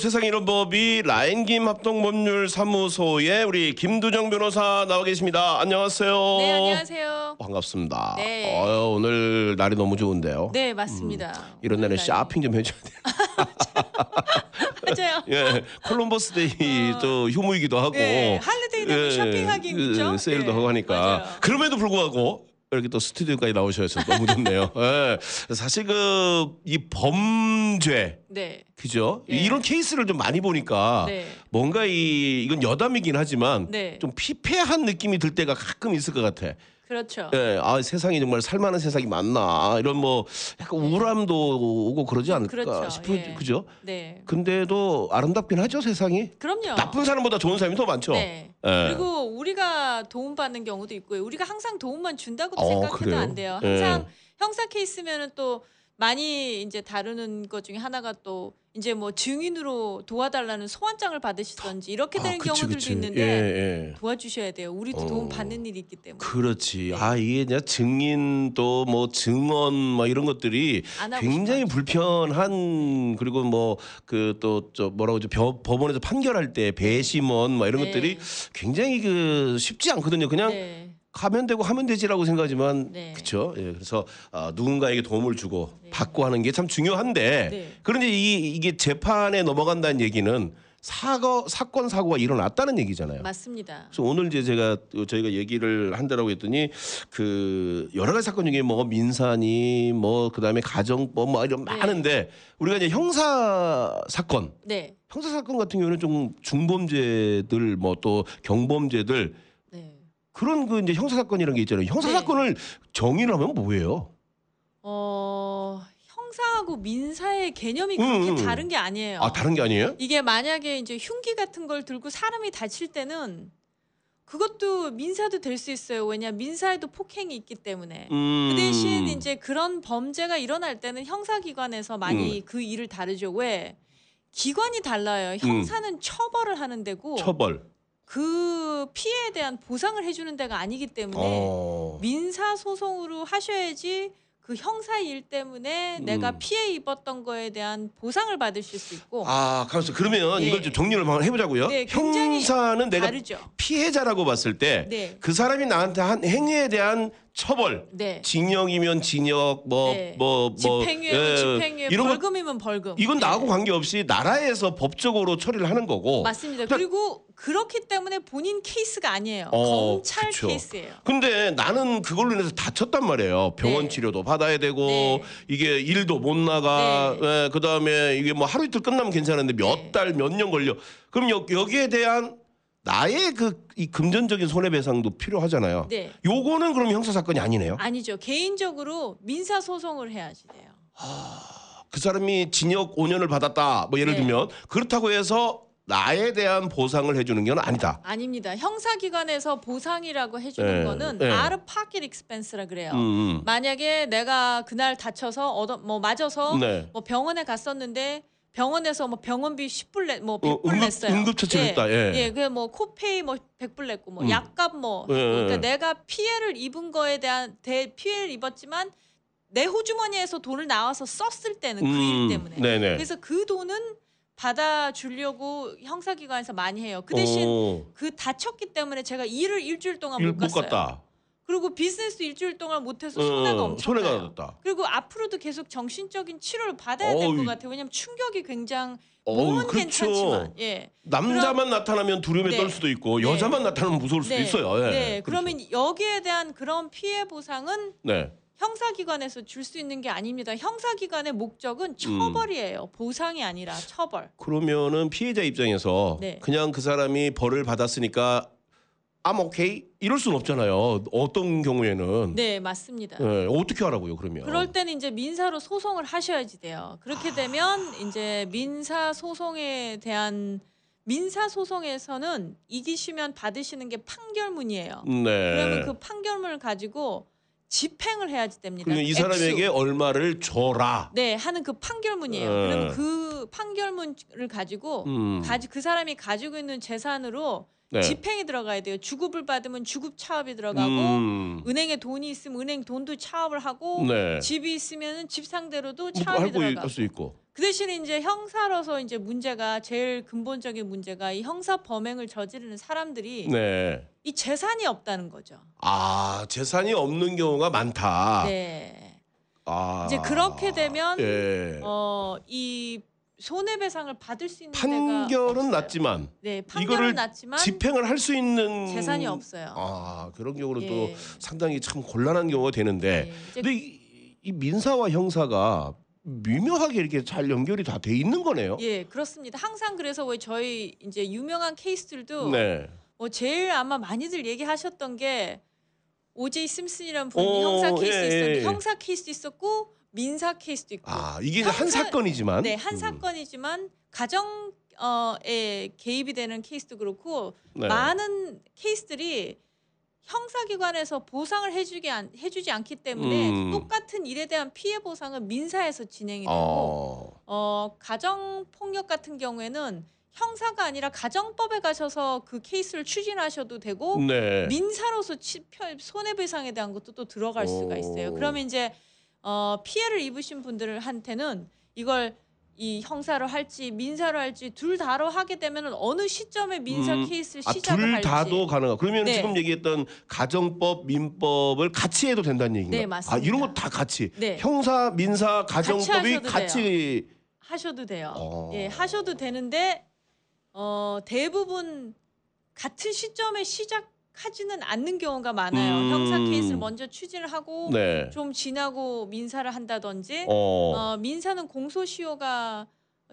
세상에 이런 법이 라인김 합동법률 사무소의 우리 김두정 변호사 나와 계십니다. 안녕하세요. 네, 안녕하세요. 반갑습니다. 네. 어유, 오늘 날이 너무 좋은데요. 네, 맞습니다. 음, 이런 날에 쇼핑 좀 해줘야 돼요. 맞아요. 예, Columbus Day 또 휴무이기도 하고. 어. 네, holiday 되면 쇼핑하기 그, 그죠? 세일도 네, 하고 하니까. 맞아요. 그럼에도 불구하고 이렇게 또 스튜디오까지 나오셔서 너무 좋네요. 예. 사실 그 이 범죄 네. 그죠? 예. 이런 케이스를 좀 많이 보니까 네. 뭔가 이 이건 여담이긴 하지만 네. 좀 피폐한 느낌이 들 때가 가끔 있을 것 같아. 그렇죠. 예, 아 세상이 정말 살만한 세상이 맞나 이런 뭐 약간 우울함도 오고 그러지 않을까 그렇죠. 싶은 예. 그죠? 네. 근데도 아름답긴 하죠 세상이. 그럼요. 나쁜 사람보다 좋은 사람이 더 많죠. 네. 예. 그리고 우리가 도움받는 경우도 있고요. 우리가 항상 도움만 준다고도 어, 생각해도 그래요? 안 돼요. 예. 항상 형사 케이스면은 또 많이 이제 다루는 것 중에 하나가 또 이제 뭐 증인으로 도와달라는 소환장을 받으시던지 이렇게 되는 아, 그치, 경우들도 그치. 있는데 예, 예. 도와주셔야 돼요. 우리도 어. 도움 받는 일이 있기 때문에 그렇지. 네. 아 이게 이제 증인 또뭐 증언 뭐 이런 것들이 굉장히. 불편한 그리고 뭐 그 또 저 뭐라고 벼- 법원에서 판결할 때 배심원 뭐 이런 네. 것들이 굉장히 그 쉽지 않거든요. 그냥 네. 가면 되고 하면 되지라고 생각하지만 네. 그렇죠. 예, 그래서 아, 누군가에게 도움을 주고 네. 받고 하는 게 참 중요한데 네. 그런데 이 이게 재판에 넘어간다는 얘기는 사고 사건 사고가 일어났다는 얘기잖아요. 맞습니다. 그래서 오늘 이제 제가 또 저희가 얘기를 한다라고 했더니 그 여러 가지 사건 중에 뭐 민사니 뭐 그다음에 가정법 뭐 이런 네. 많은데 우리가 이제 형사 사건 네. 형사 사건 같은 경우는 좀 중범죄들 뭐 또 경범죄들 네. 그런 그 이제 형사 사건이라는 게 있잖아요. 형사 네. 사건을 정의를 하면 뭐예요? 어, 형사하고 민사의 개념이 음, 그렇게 음. 다른 게 아니에요. 아 다른 게 아니에요? 이게 만약에 이제 흉기 같은 걸 들고 사람이 다칠 때는 그것도 민사도 될 수 있어요. 왜냐 민사에도 폭행이 있기 때문에. 음. 그 대신 이제 그런 범죄가 일어날 때는 형사기관에서 많이 그 일을 다루죠. 왜? 기관이 달라요. 형사는 처벌을 하는 데고 음. 처벌. 그 피해에 대한 보상을 해주는 데가 아니기 때문에 어. 민사 소송으로 하셔야지 그 형사 일 때문에 내가 음. 피해 입었던 거에 대한 보상을 받으실 수 있고 아, 가만있어. 그러면 네. 이걸 좀 정리를 한번 해보자고요. 네, 굉장히 형사는 내가 다르죠. 피해자라고 봤을 때 그 네, 사람이 나한테 한 행위에 대한 처벌, 네. 징역이면 징역, 뭐 네. 뭐 뭐 집행유예면 예, 집행유예, 이런 거 벌금이면 벌금. 이건 네. 나하고 관계없이 나라에서 법적으로 처리를 하는 거고. 맞습니다. 그러니까- 그리고 그렇기 때문에 본인 케이스가 아니에요. 어, 검찰 그쵸. 케이스예요. 근데 나는 그걸로 인해서 다쳤단 말이에요. 병원 네. 치료도 받아야 되고 네. 이게 일도 못 나가. 네. 예, 그다음에 이게 뭐 하루 이틀 끝나면 괜찮은데 몇 네. 달 몇 년 걸려. 그럼 여, 여기에 대한 나의 그 이 금전적인 손해배상도 필요하잖아요. 네. 요거는 그럼 형사 사건이 아니네요. 아니죠. 개인적으로 민사 소송을 해야지 돼요. 그 사람이 징역 5년을 받았다. 뭐 예를 네. 들면 그렇다고 해서 나에 대한 보상을 해주는 건 아니다. 아닙니다. 형사기관에서 보상이라고 해주는 네. 거는 네. 아르 파켓 익스펜스라 그래요. 음, 음. 만약에 내가 그날 다쳐서 얻어 뭐 맞아서 네. 뭐 병원에 갔었는데 병원에서 뭐 병원비 10불 내, 뭐 어, 100불 응급- 냈어요. 응급처치를 예, 했다, 예. 예, 그뭐 코페이 뭐 100불 냈고 뭐 음. 약값 뭐 예, 그러니까 예. 내가 피해를 입은 거에 대한 대 피해를 입었지만 내 호주머니에서 돈을 나와서 썼을 때는 그일 때문에. 음, 네네. 그래서 그 돈은 받아 주려고 형사기관에서 많이 해요. 그 대신 오, 그 다쳤기 때문에 제가 일을 일주일 동안 일못못 갔어요. 갔다. 그리고 비즈니스 일주일 동안 못해서 어, 손해가 엄청 손해가. 났다. 그리고 앞으로도 계속 정신적인 치료를 받아야 될 어우, 것 같아요. 왜냐하면 충격이 굉장히 몸은 그렇죠. 괜찮지만, 예, 남자만 나타나면 두려움에 네. 떨 수도 있고 네. 여자만 나타나면 무서울 수도 네, 있어요. 예. 네. 그렇죠. 그러면 여기에 대한 그런 피해 보상은 네. 형사기관에서 줄 수 있는 게 아닙니다. 형사기관의 목적은 처벌이에요. 보상이 아니라 처벌. 그러면은 피해자 입장에서 네. 그냥 그 사람이 벌을 받았으니까 I'm okay 이럴 수는 없잖아요. 어떤 경우에는 네, 맞습니다. 예, 어떻게 하라고요? 그러면 그럴 때는 이제 민사로 소송을 하셔야지 돼요. 그렇게 되면 이제 민사 소송에 대한 민사 소송에서는 이기시면 받으시는 게 판결문이에요. 네. 그러면 그 판결문을 가지고 집행을 해야지 됩니다. 그러면 이 사람에게 액수. 얼마를 줘라. 네 하는 그 판결문이에요. 네. 그러면 그 판결문을 가지고 음. 가지 그 사람이 가지고 있는 재산으로 네. 집행이 들어가야 돼요. 주급을 받으면 주급 차업이 들어가고 음. 은행에 돈이 있으면 은행 돈도 차업을 하고 네. 집이 있으면 집 상대로도 뭐 차업이 들어가고 할수 있고. 그 대신에 이제 형사로서 이제 문제가 제일 근본적인 문제가 이 형사 범행을 저지르는 사람들이 네. 이 재산이 없다는 거죠. 아 재산이 없는 경우가 많다. 네. 아. 이제 그렇게 되면 예. 어, 이 손해배상을 받을 수 있는 데가 판결은 없어요. 났지만 네, 이거를 판결은 났지만 집행을 할 수 있는 재산이 없어요. 아 그런 경우는 또 예. 상당히 참 곤란한 경우가 되는데 네, 이제 근데 이, 이 민사와 형사가 미묘하게 이렇게 잘 연결이 다 돼 있는 거네요. 예, 그렇습니다. 항상 그래서 왜 저희 이제 유명한 케이스들도 네. 뭐 제일 아마 많이들 얘기하셨던 게 오제이 심슨이라는 분이 어, 형사 케이스 예, 있었는데 예. 형사 케이스도 있었고 민사 케이스도 있고 아 이게 이제 한 형사- 사건이지만 네, 한 음, 사건이지만 가정 어에 개입이 되는 케이스도 그렇고 네. 많은 케이스들이 형사기관에서 보상을 해주기 안, 해주지 않기 때문에 음. 똑같은 일에 대한 피해 보상은 민사에서 진행이 되고 어. 어, 가정 폭력 같은 경우에는 형사가 아니라 가정법에 가셔서 그 케이스를 추진하셔도 되고 네. 민사로서 치, 편- 손해배상에 대한 것도 또 들어갈 수가 있어요. 오. 그러면 이제 어, 피해를 입으신 분들한테는 이걸 이 형사로 할지 민사로 할지 둘 다로 하게 되면 어느 시점에 민사 음, 케이스를 아, 시작을 둘 할지 다도 가능하. 그러면 네. 지금 얘기했던 가정법, 민법을 같이 해도 된다는 얘기인가요? 네, 맞습니다. 아 이런 거 다 같이. 네. 형사, 민사, 가정법이 하셔도 같이. 하셔도 돼요. 어. 예, 하셔도 되는데 어, 대부분 같은 시점에 시작하지는 않는 경우가 많아요. 음. 형사 케이스를 먼저 추진을 하고 네. 좀 지나고 민사를 한다든지 어. 어, 민사는 공소시효가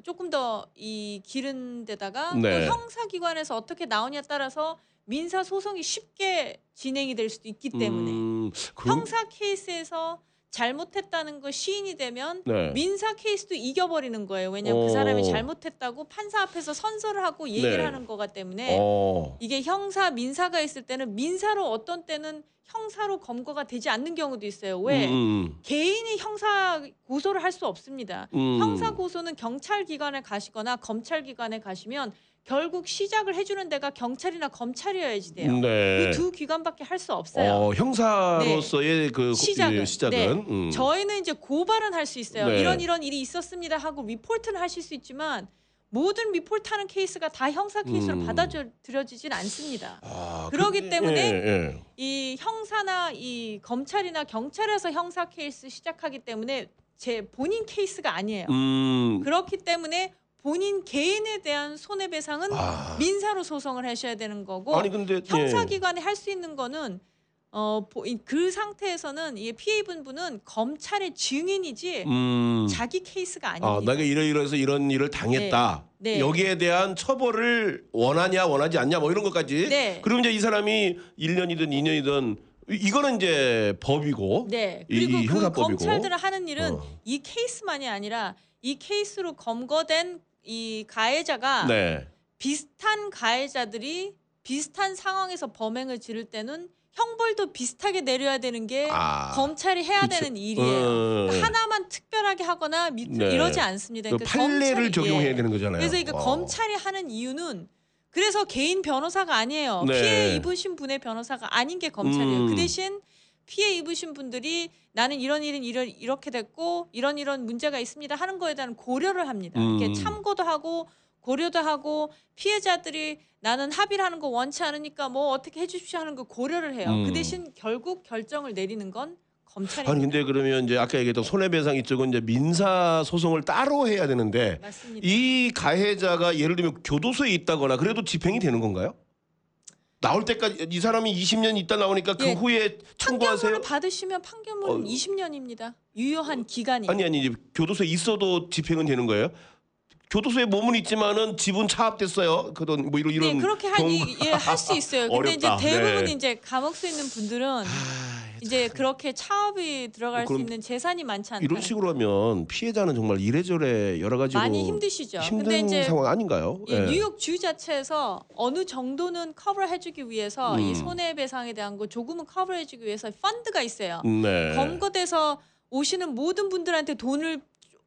조금 더이 기른 데다가 네. 또 형사기관에서 어떻게 나오냐에 따라서 민사 소송이 쉽게 진행이 될 수도 있기 때문에 음, 그럼- 형사 케이스에서 잘못했다는 거 시인이 되면 네. 민사 케이스도 이겨버리는 거예요. 왜냐하면 어. 그 사람이 잘못했다고 판사 앞에서 선서를 하고 얘기를 네. 하는 거기 때문에 어. 이게 형사 민사가 있을 때는 민사로 어떤 때는 형사로 검거가 되지 않는 경우도 있어요. 왜? 음, 개인이 형사 고소를 할 수 없습니다. 음. 형사 고소는 경찰 기관에 가시거나 검찰 기관에 가시면 결국 시작을 해주는 데가 경찰이나 검찰이어야지 돼요. 네. 그두 기관밖에 할 수 없어요. 어, 형사로서의 그 고- 시작은. 예, 시작은 네. 음. 저희는 이제 고발은 할 수 있어요. 네. 이런 이런 일이 있었습니다 하고 리포트는 하실 수 있지만 모든 리포트하는 케이스가 다 형사 케이스로 음. 받아들여지진 않습니다. 아, 그러기 근데- 때문에 예, 예. 이 형사나 이 검찰이나 경찰에서 형사 케이스 시작하기 때문에 제 본인 케이스가 아니에요. 음. 그렇기 때문에 본인 개인에 대한 손해배상은 아. 민사로 소송을 하셔야 되는 거고 아니 근데 예. 형사기관에 할수 있는 거는 어, 보- 이- 그 상태에서는 이 피해 분은 검찰의 증인이지 음. 자기 케이스가 아, 아닙니다. 내가 이러이러해서 이런 일을 당했다. 네. 네. 여기에 대한 처벌을 원하냐 원하지 않냐 뭐 이런 것까지. 네. 그럼 이제 이 사람이 1년이든 2년이든 이거는 이제 법이고. 네. 이- 그리고 이그 형사법이고. 검찰들은 하는 일은 어. 이 케이스만이 아니라 이 케이스로 검거된 이 가해자가 네. 비슷한 가해자들이 비슷한 상황에서 범행을 지를 때는 형벌도 비슷하게 내려야 되는 게 아. 검찰이 해야 그치. 되는 일이에요. 어. 그러니까 하나만 특별하게 하거나 밑 네. 이러지 않습니다. 그 그러니까 판례를 검찰이- 적용해야 예. 되는 거잖아요. 그래서 이거 어. 검찰이 하는 이유는 그래서 개인 변호사가 아니에요. 네. 피해 입으신 분의 변호사가 아닌 게 검찰이에요. 음. 그 대신 피해 입으신 분들이 나는 이런 일은 이런 이렇게 됐고 이런 이런 문제가 있습니다 하는 거에 대한 고려를 합니다. 음. 이렇게 참고도 하고 고려도 하고 피해자들이 나는 합의를 하는 거 원치 않으니까 뭐 어떻게 해주십시오 하는 거 고려를 해요. 음. 그 대신 결국 결정을 내리는 건 검찰입니다. 아니 근데 그러면 이제 아까 얘기했던 손해배상 이쪽은 이제 민사 소송을 따로 해야 되는데 맞습니다. 이 가해자가 예를 들면 교도소에 있다거나 그래도 집행이 되는 건가요? 나올 때까지 이 사람이 20년 있다 나오니까 그 예. 후에 청구하세요? 판결문을 받으시면 판결문은 어. 20년입니다. 유효한 기간이. 아니 아니 이제 교도소에 있어도 집행은 되는 거예요? 교도소에 몸은 있지만은 집은 차압됐어요. 그런 뭐 이런 이런 네, 그렇게 경우- 할예할 수 있어요. 근데 어렵다. 이제 대부분 네. 이제 감옥수에 있는 분들은 아, 이제 그렇게 차업이 들어갈 수 그럼 있는 재산이 많지 않다. 이런 식으로 하면 피해자는 정말 이래저래 여러 가지로 많이 힘드시죠. 힘든 근데 이제 상황 아닌가요? 예, 예. 뉴욕 주 자체에서 어느 정도는 커버해주기 위해서 음. 이 손해배상에 대한 거 조금은 커버해주기 위해서 펀드가 있어요. 네. 검거돼서 오시는 모든 분들한테 돈을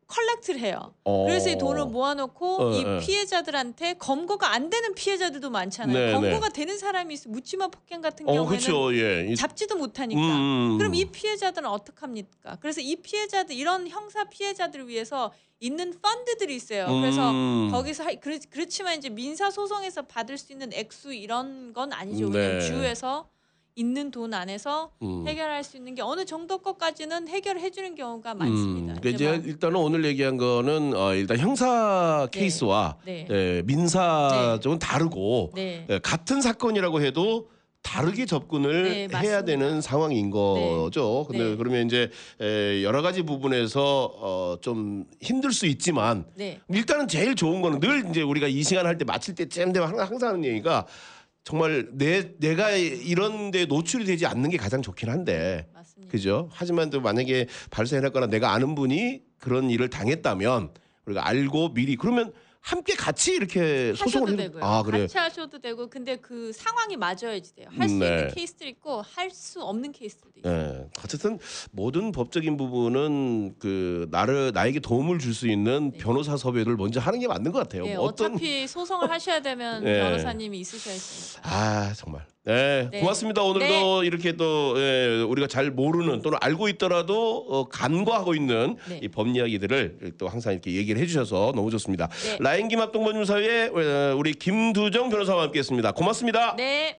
collect를 해요. 어. 그래서 이 돈을 모아놓고 어, 이 어. 피해자들한테 검거가 안 되는 피해자들도 많잖아요. 네, 검거가 되는 사람이 있어 묻지마 폭행 같은 어, 경우에는 그렇죠. 예. 이- 잡지도 못하니까. 음, 음. 그럼 이 피해자들은 어떡합니까? 그래서 이 피해자들 이런 형사 피해자들을 위해서 있는 펀드들이 있어요. 그래서 음. 거기서 하, 그렇, 그렇지만 이제 민사 소송에서 받을 수 있는 액수 이런 건 아니죠. 네. 주에서 있는 돈 안에서 음. 해결할 수 있는 게 어느 정도 것까지는 해결해 주는 경우가 많습니다. 음, 그러니까 이제 일단은 오늘 얘기한 거는 어, 일단 형사 네. 케이스와 네. 예, 민사 네. 쪽은 다르고 네. 예, 같은 사건이라고 해도 다르게 접근을 네, 해야. 되는 상황인 거죠. 근데 네. 그러면 이제 에, 여러 가지 부분에서 어, 좀 힘들 수 있지만 네. 일단은 제일 좋은 거는 늘 이제 우리가 이 시간 할 때 마칠 때쯤 되면 항상 하는 얘기가 정말 내 내가 이런 데 노출이 되지 않는 게 가장 좋긴 한데 맞습니다. 그죠? 하지만 또 만약에 발생했거나 내가 아는 분이 그런 일을 당했다면 우리가 알고 미리 그러면 함께 같이 이렇게 소송을 하셔도 해도- 되고요. 아 그래. 같이 하셔도 되고 근데 그 상황이 맞아야지 돼요. 할수 네. 있는 케이스도 있고 할 수 없는 케이스도 있어요. 예. 어쨌든 모든 법적인 부분은 그 나를 나에게 도움을 줄 수 있는 변호사 섭외를 먼저 하는 게 맞는 것 같아요. 네, 뭐 어떤 어차피 소송을 하셔야 되면 네. 변호사님이 있으셔야 있으니까. 아 정말. 네, 네. 고맙습니다. 오늘도 이렇게 또 예, 우리가 잘 모르는 또는 알고 있더라도 어, 간과하고 있는 네. 이 법 이야기들을 또 항상 이렇게 얘기를 해주셔서 너무 좋습니다. 네. 라인 김합동 법률사회 어, 우리 김두정 변호사와 함께했습니다. 고맙습니다. 네.